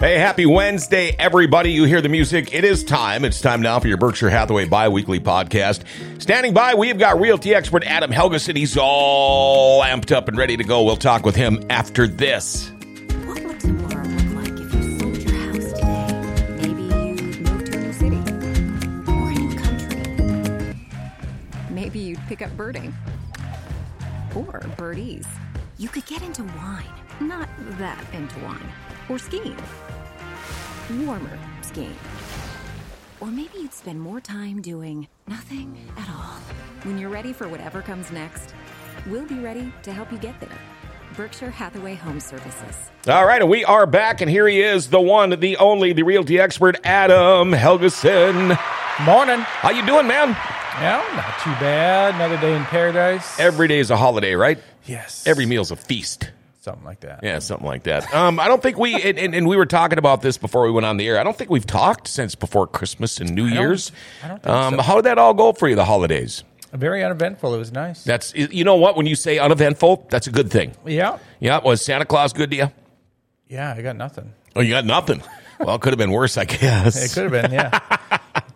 Hey, happy Wednesday, everybody. You hear the music. It is time. It's time now for your Berkshire Hathaway bi weekly podcast. Standing by, we've got realty expert Adam Helgeson. He's all amped up and ready to go. We'll talk with him after this. What would tomorrow look like if you sold your house today? Maybe you'd move to a new city or a new country. Maybe you'd pick up birding or birdies. You could get into wine, not that into wine, or skiing. Warmer skiing. Or maybe you'd spend more time doing nothing at all. When you're ready for whatever comes next, we'll be ready to help you get there. Berkshire Hathaway Home Services. All right, and we are back, and here he is, the one, the only, the realty expert, Adam Helgeson. Morning. How you doing, man? Yeah, not too bad. Another day in paradise. Every day is a holiday, right? yes. Every meal's a feast. Something like that. Yeah, something like that. Um, I don't think we and, and, and we were talking about this before we went on the air. I don't think we've talked since before Christmas and New don't- Year's. I don't think um, so. How did that all go for you? The holidays. Very uneventful. It was nice. That's you know what when you say uneventful, that's a good thing. yeah. Yeah, was Santa Claus good to you? Yeah, I got nothing. Oh, you got nothing. Well, it could have been worse, I guess. It could have been, yeah.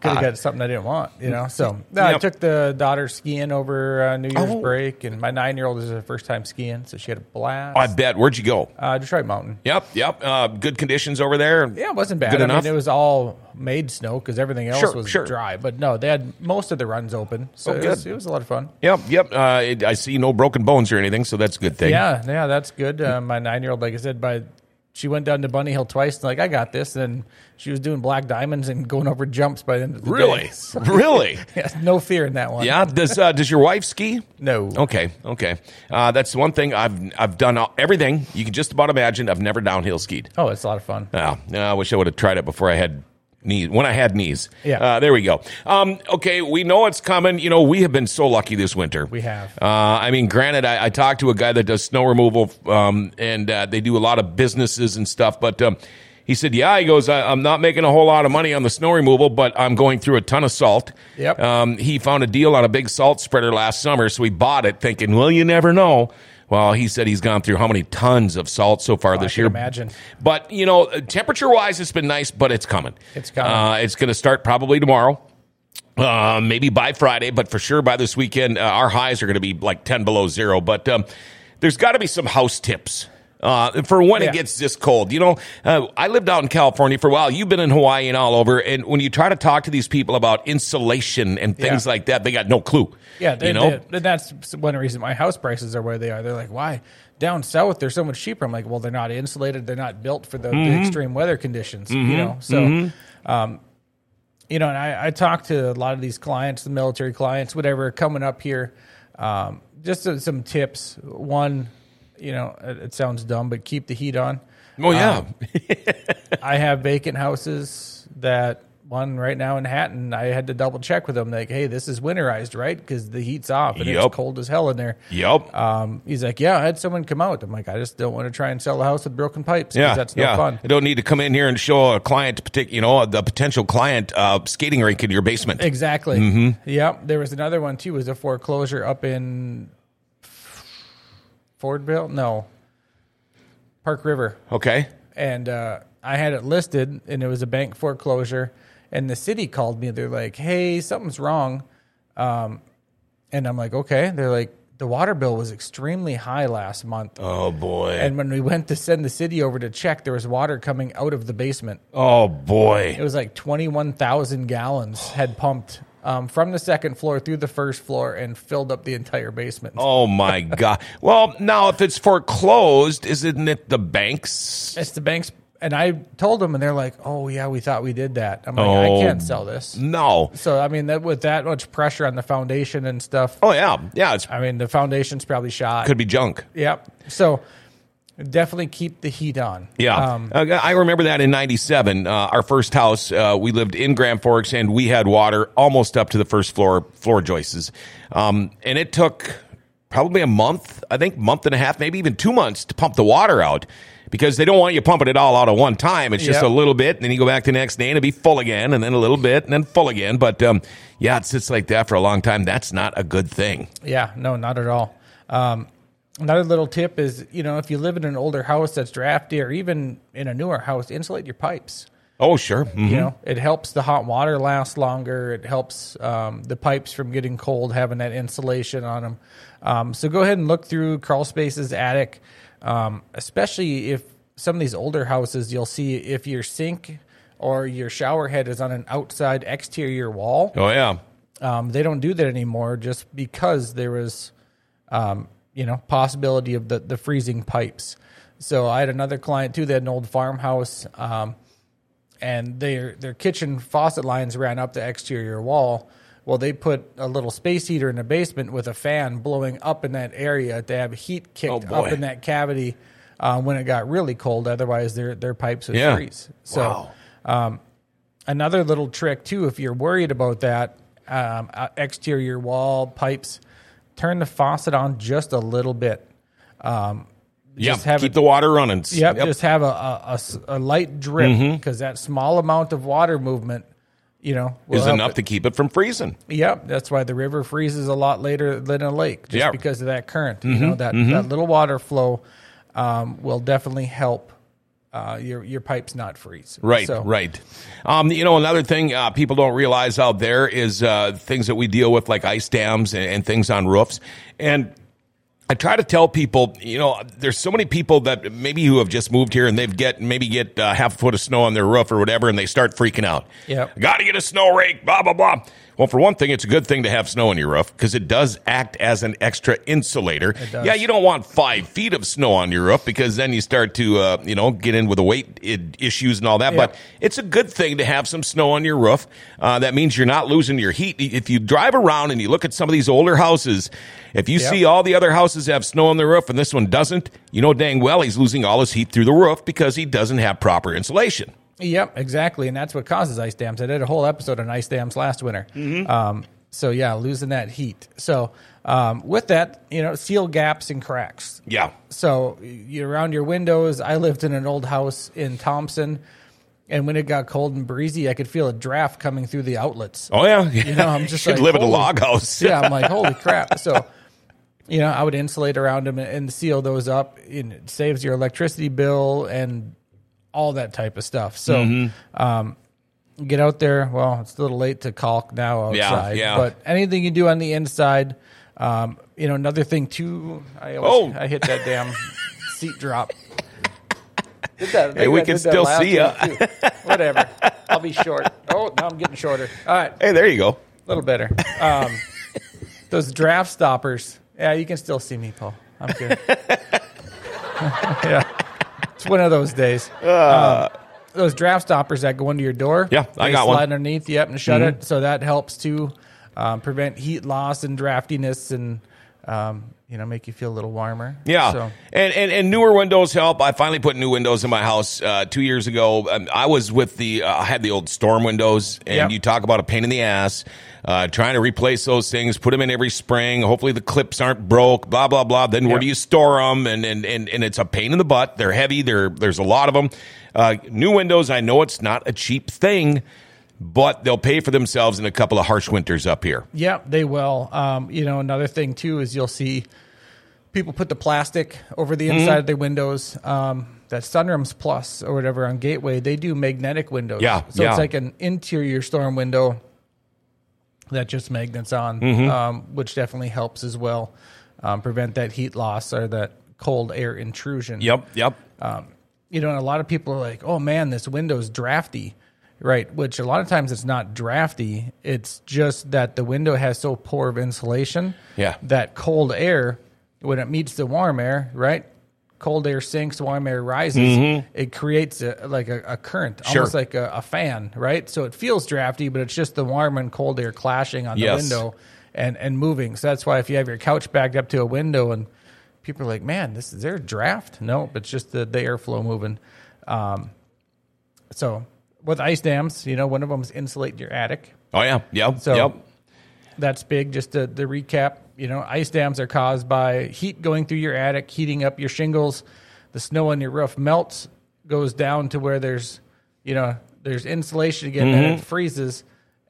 could have got something I didn't want, you know. So no, I Yep. took the daughter skiing over uh, New Year's Oh. break, and my nine year old is her first time skiing, so she had a blast. I bet. Where'd you go? uh, Detroit Mountain. Yep, yep. Uh, good conditions over there. Yeah, it wasn't bad. Good I enough. mean, it was all made snow because everything else Sure, was sure. dry. But no, they had most of the runs open, so Oh, it, was, good. it was a lot of fun. Yep, yep. Uh, it, I see no broken bones or anything, so that's a good thing. Yeah, yeah, that's good. Uh, my nine year old, like I said, by she went down to Bunny Hill twice, and like I got this, and she was doing black diamonds and going over jumps by the end of the Really, day. So, really. yeah, no fear in that one. Yeah. Does uh, Does your wife ski? no. Okay, okay. Uh, that's the one thing I've I've done all, everything you can just about imagine. I've never downhill skied. Oh, it's a lot of fun. Oh, I wish I would have tried it before I had knees. When I had knees. Yeah. Uh, there we go. Um, okay, we know it's coming. You know, we have been so lucky this winter. We have. Uh, I mean, granted, I, I talked to a guy that does snow removal, um, and uh, they do a lot of businesses and stuff, but. Um, he said, "Yeah." He goes, I, "I'm not making a whole lot of money on the snow removal, but I'm going through a ton of salt." Yep. Um, he found a deal on a big salt spreader last summer, so he bought it, thinking, "Well, you never know." Well, he said he's gone through how many tons of salt so far this can year? imagine. But you know, temperature wise, it's been nice, but it's coming. It's coming. Uh, it's going to start probably tomorrow. Uh, maybe by Friday, but for sure by this weekend, uh, our highs are going to be like 10 below zero. But um, there's got to be some house tips. Uh, for when it gets this cold, you know, uh, I lived out in California for a while. You've been in Hawaii and all over, and when you try to talk to these people about insulation and things Yeah. like that, they got no clue. Yeah, they, you know, they- that's one reason my house prices are where they are. They're like, why down south they're so much cheaper? I'm like, well, they're not insulated. They're not built for the, Mm-hmm. the extreme weather conditions. You know, so. Um, you know, and I, I talk to a lot of these clients, the military clients, whatever, coming up here. Um, just some tips. One, you know, it, it sounds dumb, but keep the heat on. oh yeah, Um, I have vacant houses that one right now in Hatton. I had to double check with them, like, hey, this is winterized, right? Because the heat's off and Yep. it's cold as hell in there. yep. Um, he's like, yeah, I had someone come out. I'm like, I just don't want to try and sell a house with broken pipes. Yeah, that's no yeah. fun. I don't need to come in here and show a client, you know, the potential client uh, skating rink in your basement. Exactly. Mm-hmm. Yep. There was another one too. Was a foreclosure up in Fordville? No, Park River. Okay. and uh, I had it listed, and it was a bank foreclosure. And the city called me. They're like, "Hey, something's wrong," um, and I'm like, "Okay." They're like, "The water bill was extremely high last month." Oh boy. And when we went to send the city over to check, there was water coming out of the basement. oh boy. It was like 21,000 gallons had pumped um, from the second floor through the first floor and filled up the entire basement. Oh my god. Well, now if it's foreclosed, isn't it the banks? It's the banks. And I told them, and they're like, "Oh yeah, we thought we did that." I'm like, Oh. "I can't sell this." No. So I mean, that with that much pressure on the foundation and stuff, Oh yeah. Yeah, it's I mean, the foundation's probably shot. could be junk. Yep. So definitely keep the heat on. Yeah, Um, Uh, I remember that in '97. Uh, our first house, uh, we lived in Grand Forks, and we had water almost up to the first floor floor joists, um, and it took probably a month, I think, month and a half, maybe even two months to pump the water out. Because they don't want you pumping it all out at one time. It's just Yep. a little bit, and then you go back the next day and it'll be full again, and then a little bit, and then full again. But um, yeah, it sits like that for a long time. That's not a good thing. yeah. No, not at all. Um, Another little tip is, you know, if you live in an older house that's drafty, or even in a newer house, insulate your pipes. Oh, sure. Mhm. You know, it helps the hot water last longer. It helps um, the pipes from getting cold, having that insulation on them. Um, so go ahead and look through crawl space's attic, um, especially if some of these older houses, you'll see if your sink or your shower head is on an outside exterior wall. Oh, yeah. Um, they don't do that anymore just because there was, um, you know, possibility of the, the freezing pipes. So I had another client too. They had an old farmhouse, um, and their their kitchen faucet lines ran up the exterior wall. Well, they put a little space heater in the basement with a fan blowing up in that area to have heat kicked Oh, up in that cavity uh, when it got really cold. Otherwise, their their pipes would Yeah. freeze. So Wow. another little trick too if you're worried about that um, uh, exterior wall pipes turn the faucet on just a little bit um, Yeah. just have Keep it- the water running. yep, just have a a light drip Mm-hmm. because that small amount of water movement you know will is enough it. to keep it from freezing. Yep, that's why the river freezes a lot later than a lake, just Yeah. because of that current. You know that that little water flow um, will definitely help uh, your your pipes not freeze. Right, So- right. Um, you know, another thing uh, people don't realize out there is uh, things that we deal with, like ice dams and, and things on roofs. And I try to tell people, you know, there's so many people that maybe who have just moved here and they've get maybe get uh, half a foot of snow on their roof or whatever, and they start freaking out. Yeah, got to get a snow rake. Blah blah blah. Well, for one thing, it's a good thing to have snow on your roof because it does act as an extra insulator. does. Yeah, you don't want five feet of snow on your roof because then you start to, uh, you know, get in with the weight issues and all that. Yeah. But it's a good thing to have some snow on your roof. Uh, that means you're not losing your heat. If you drive around and you look at some of these older houses, if you Yep. see all the other houses have snow on their roof and this one doesn't, you know dang well he's losing all his heat through the roof because he doesn't have proper insulation. Yep, exactly, and that's what causes ice dams. I did a whole episode on ice dams last winter. Mm-hmm. Um, so yeah, losing that heat. So um, with that, you know, seal gaps and cracks. Yeah. So you around your windows. I lived in an old house in Thompson, and when it got cold and breezy, I could feel a draft coming through the outlets. Oh yeah. You know, I'm just should like, live in a log house. yeah, I'm like, holy crap. So, you know, I would insulate around them and, and seal those up. And it saves your electricity bill and all that type of stuff. So, Mm-hmm. um, get out there. Well, it's a little late to caulk now outside, yeah. yeah. but anything you do on the inside, um, you know, another thing too. I always, Oh. I hit that damn seat drop. That, Hey, we can still see ya. week, too. Whatever. I'll be short. Oh, now I'm getting shorter. All right. Hey, there you go. A little better. Um, those draft stoppers. Yeah, you can still see me, Paul. I'm good. yeah, it's one of those days. Um, those draft stoppers that go into your door. Uh. Yeah, I got slide one. Mm-hmm. underneath. Yep, and shut it. So that helps to um, prevent heat loss and draftiness, and um, you know, make you feel a little warmer. Yeah, So and, and and newer windows help. I finally put new windows in my house uh, two years ago. Um, I was with the uh, I had the old storm windows, and Yep. you talk about a pain in the ass. Uh, trying to replace those things, put them in every spring. Hopefully the clips aren't broke. Blah blah blah. Then where do you store them? And, and and and it's a pain in the butt. They're heavy. There there's a lot of them. Uh, new windows. I know it's not a cheap thing, but they'll pay for themselves in a couple of harsh winters up here. Yeah, they will. Um, you know, another thing too is you'll see people put the plastic over the Mm-hmm. inside of their windows. Um, that Sunrooms Plus or whatever on Gateway, they do magnetic windows. Yeah, so yeah. it's like an interior storm window that just magnets on, Mm-hmm. um, which definitely helps as well um, prevent that heat loss or that cold air intrusion. Yep. Yep. you know, and a lot of people are like, "Oh man, this window's drafty," right? Which a lot of times it's not drafty. It's just that the window has so poor of insulation. Yeah. That cold air, when it meets the warm air, right? Cold air sinks, warm air rises. It creates a, like a, a current, Mm-hmm. Sure. almost like a, a fan, right? So it feels drafty, but it's just the warm and cold air clashing on the Yes. window and and moving. So that's why if you have your couch backed up to a window and people are like, "Man, this is there a draft?" No, it's just the, the airflow moving. Um, so with ice dams, you know, one of them is insulate your attic. Oh yeah. Yep. So yep. that's big. Just to, to recap, you know, ice dams are caused by heat going through your attic, heating up your shingles. The snow on your roof melts, goes down to where there's, you know, there's insulation again, Mm-hmm. it freezes,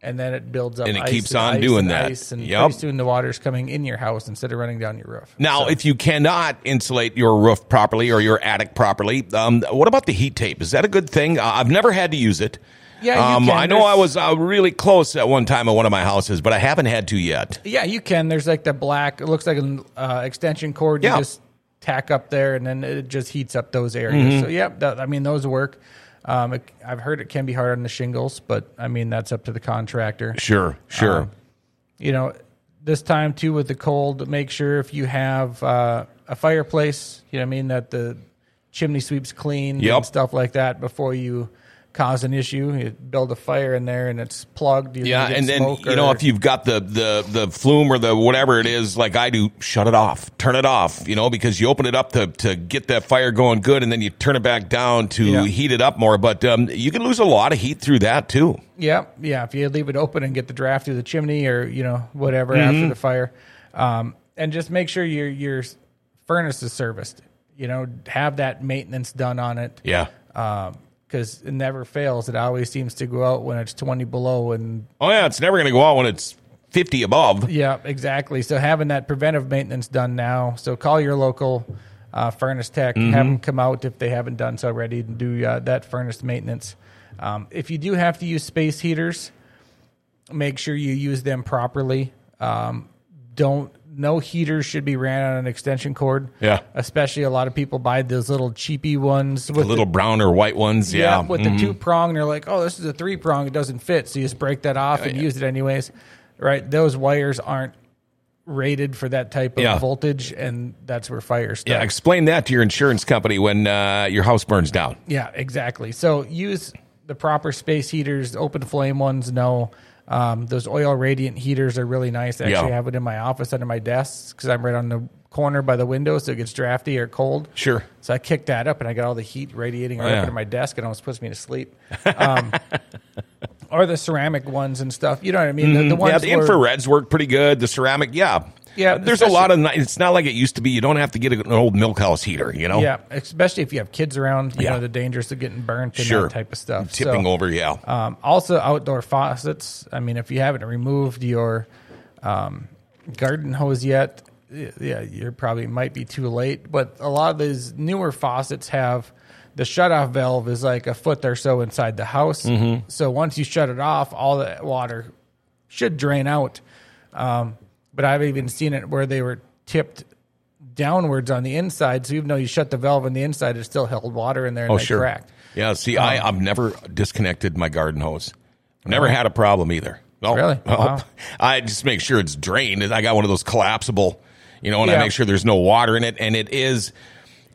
and then it builds up. And it keeps on ice doing and that. Ice, and Yep. pretty soon the water's coming in your house instead of running down your roof. Now, So- if you cannot insulate your roof properly or your attic properly, um, what about the heat tape? Is that a good thing? Uh, I've never had to use it. Yeah, you um, can. I know There's- I was uh, really close at one time at one of my houses, but I haven't had to yet. Yeah, you can. There's like the black. It looks like an uh, extension cord. You Yeah. just tack up there, and then it just heats up those areas. Mm-hmm. So, yep. That, I mean, those work. Um, it, I've heard it can be hard on the shingles, but I mean that's up to the contractor. Sure, sure. Um, you know, this time too with the cold, make sure if you have uh, a fireplace, you know, what I mean that the chimney sweeps clean Yep. and stuff like that before you cause an issue. You build a fire in there and it's plugged. Yeah, and then smoke you know if you've got the the the flume or the whatever it is, like I do, shut it off, turn it off. You know, because you open it up to to get that fire going good, and then you turn it back down to Yeah. heat it up more. But um, you can lose a lot of heat through that too. Yeah, yeah. If you leave it open and get the draft through the chimney or you know whatever Mm-hmm. after the fire, um, and just make sure your your furnace is serviced. You know, have that maintenance done on it. Yeah. Because it never fails. It always seems to go out when it's twenty below, and Oh yeah, it's never going to go out when it's fifty above. yeah, exactly. So having that preventive maintenance done now. So call your local uh, furnace tech, have them come out if they haven't done so already, and do uh, that furnace maintenance. Um, if you do have to use space heaters, make sure you use them properly. Um, don't no heaters should be ran on an extension cord. Yeah. especially a lot of people buy those little cheapy ones The with little brown or white ones, yeah. with the two prong, they're like, oh, this is a three prong. It doesn't fit. So you just break that off and yeah. use it anyways. Right? Those wires aren't rated for that type of Yeah. voltage, and that's where fires start. yeah, explain that to your insurance company when uh, your house burns down. Yeah, exactly. So use the proper space heaters, open flame ones. No, um, those oil radiant heaters are really nice. I actually Yeah. have it in my office under my desk because I'm right on the corner by the window, so it gets drafty or cold. Sure. So I kicked that up, and I got all the heat radiating right Oh, yeah. up into my desk. It almost puts me to sleep. Um, or the ceramic ones and stuff. You know what I mean? The, the ones Mm-hmm. yeah, the where- infrareds work pretty good. The ceramic, yeah. Yeah, There's a lot of, it's not like it used to be. You don't have to get an old milk house heater, you know? Yeah, especially if you have kids around. You Yeah. know the dangers of getting burnt and Sure. that type of stuff. Tipping So- over, yeah. Um, also, outdoor faucets. I mean, if you haven't removed your um, garden hose yet, yeah, you probably might be too late. But a lot of these newer faucets have the shutoff valve is like a foot or so inside the house. Mm-hmm. So once you shut it off, all the water should drain out. Um, but I've even seen it where they were tipped downwards on the inside. So even though you shut the valve on the inside, it still held water in there and oh, they sure. cracked. Yeah, see, I, um, I've never disconnected my garden hose. Never had a problem either. No, Really? no. Wow. I just make sure it's drained. I got one of those collapsible, you know, and I make sure there's no water in it. And it is,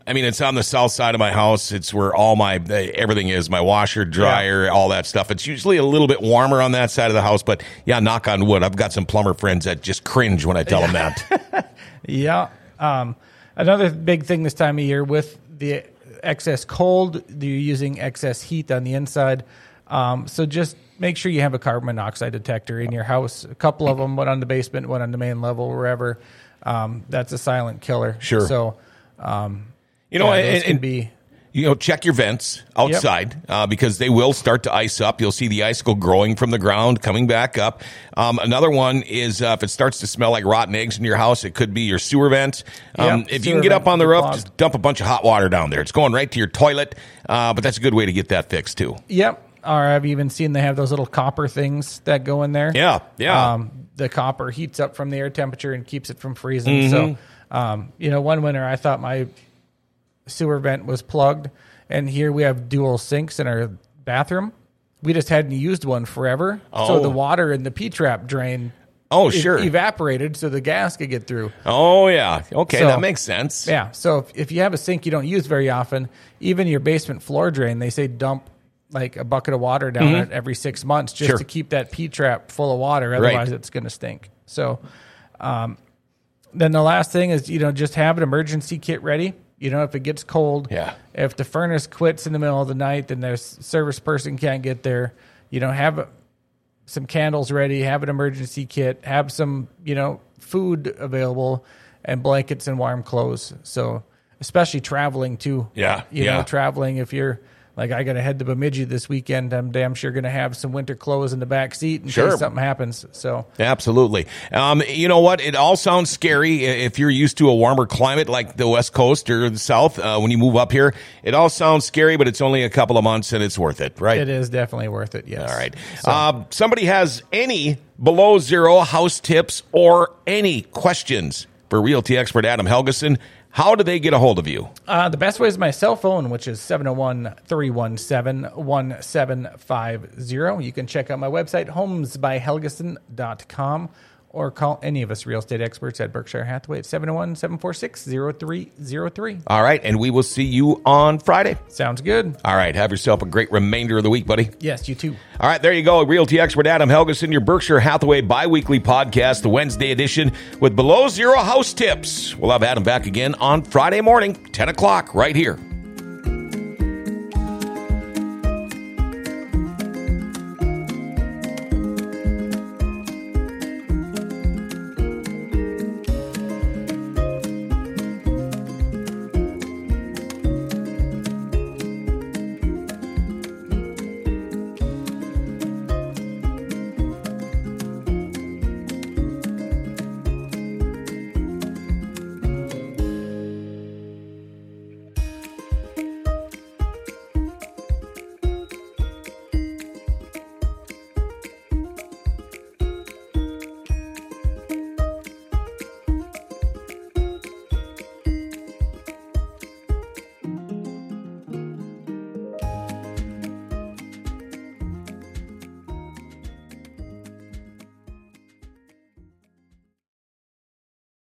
I mean, it's on the south side of my house. It's where all my everything is my washer, dryer, all that stuff. It's usually a little bit warmer on that side of the house, but yeah, knock on wood. I've got some plumber friends that just cringe when I tell them that. Yeah. Um, another big thing this time of year with the excess cold, you're using excess heat on the inside. Um, so just make sure you have a carbon monoxide detector in your house. A couple of them, one on the basement, one on the main level, wherever. Um, that's a silent killer. Sure. So, um, You know, yeah, and- can and- be. you know, check your vents outside uh, because they will start to ice up. You'll see the icicle growing from the ground, coming back up. Um, another one is uh, if it starts to smell like rotten eggs in your house, it could be your sewer vents. Um, Yep, if you can get up on the roof, clogged. just dump a bunch of hot water down there. It's going right to your toilet, uh, but that's a good way to get that fixed too. Yep. Or I've even seen they have those little copper things that go in there. Yeah, yeah. Um, the copper heats up from the air temperature and keeps it from freezing. Mm-hmm. So, um, you know, one winter I thought my sewer vent was plugged, and here we have dual sinks in our bathroom. We just hadn't used one forever, so Oh. the water in the P trap drain Oh, sure. evaporated, so the gas could get through. oh, yeah. Okay, So- that makes sense. Yeah. So if, if you have a sink you don't use very often, even your basement floor drain, they say dump like a bucket of water down it every six months just Mm-hmm. Sure. to keep that P trap full of water. Otherwise, it's going to stink. So, um, then the last thing is you know just have an emergency kit ready. You know if it gets cold, Yeah. If the furnace quits in the middle of the night, then their service person can't get there. You know have some candles ready, have an emergency kit, have some, you know, food available and blankets and warm clothes. So, especially traveling too. Yeah, You yeah. know, traveling if you're like I got to head to Bemidji this weekend. I'm damn sure going to have some winter clothes in the back seat in Sure. case something happens. So Absolutely. Um, you know what? It all sounds scary if you're used to a warmer climate like the West Coast or the South. Uh, when you move up here, it all sounds scary, but it's only a couple of months and it's worth it, right? it is definitely worth it. Yes. All right. Uh, somebody has any below zero house tips or any questions for Realty expert Adam Helgeson? How do they get a hold of you? Uh, the best way is my cell phone, which is 701 317 1750. You can check out my website, homesbyhelgeson.com, or call any of us real estate experts at Berkshire Hathaway at 701 746 0303. All right. And we will see you on Friday. Sounds good. All right. Have yourself a great remainder of the week, buddy. Yes, you too. All right, there you go. Realty expert Adam Helgeson, your Berkshire Hathaway biweekly podcast, the Wednesday edition with below zero house tips. We'll have Adam back again on Friday morning, 10 o'clock, right here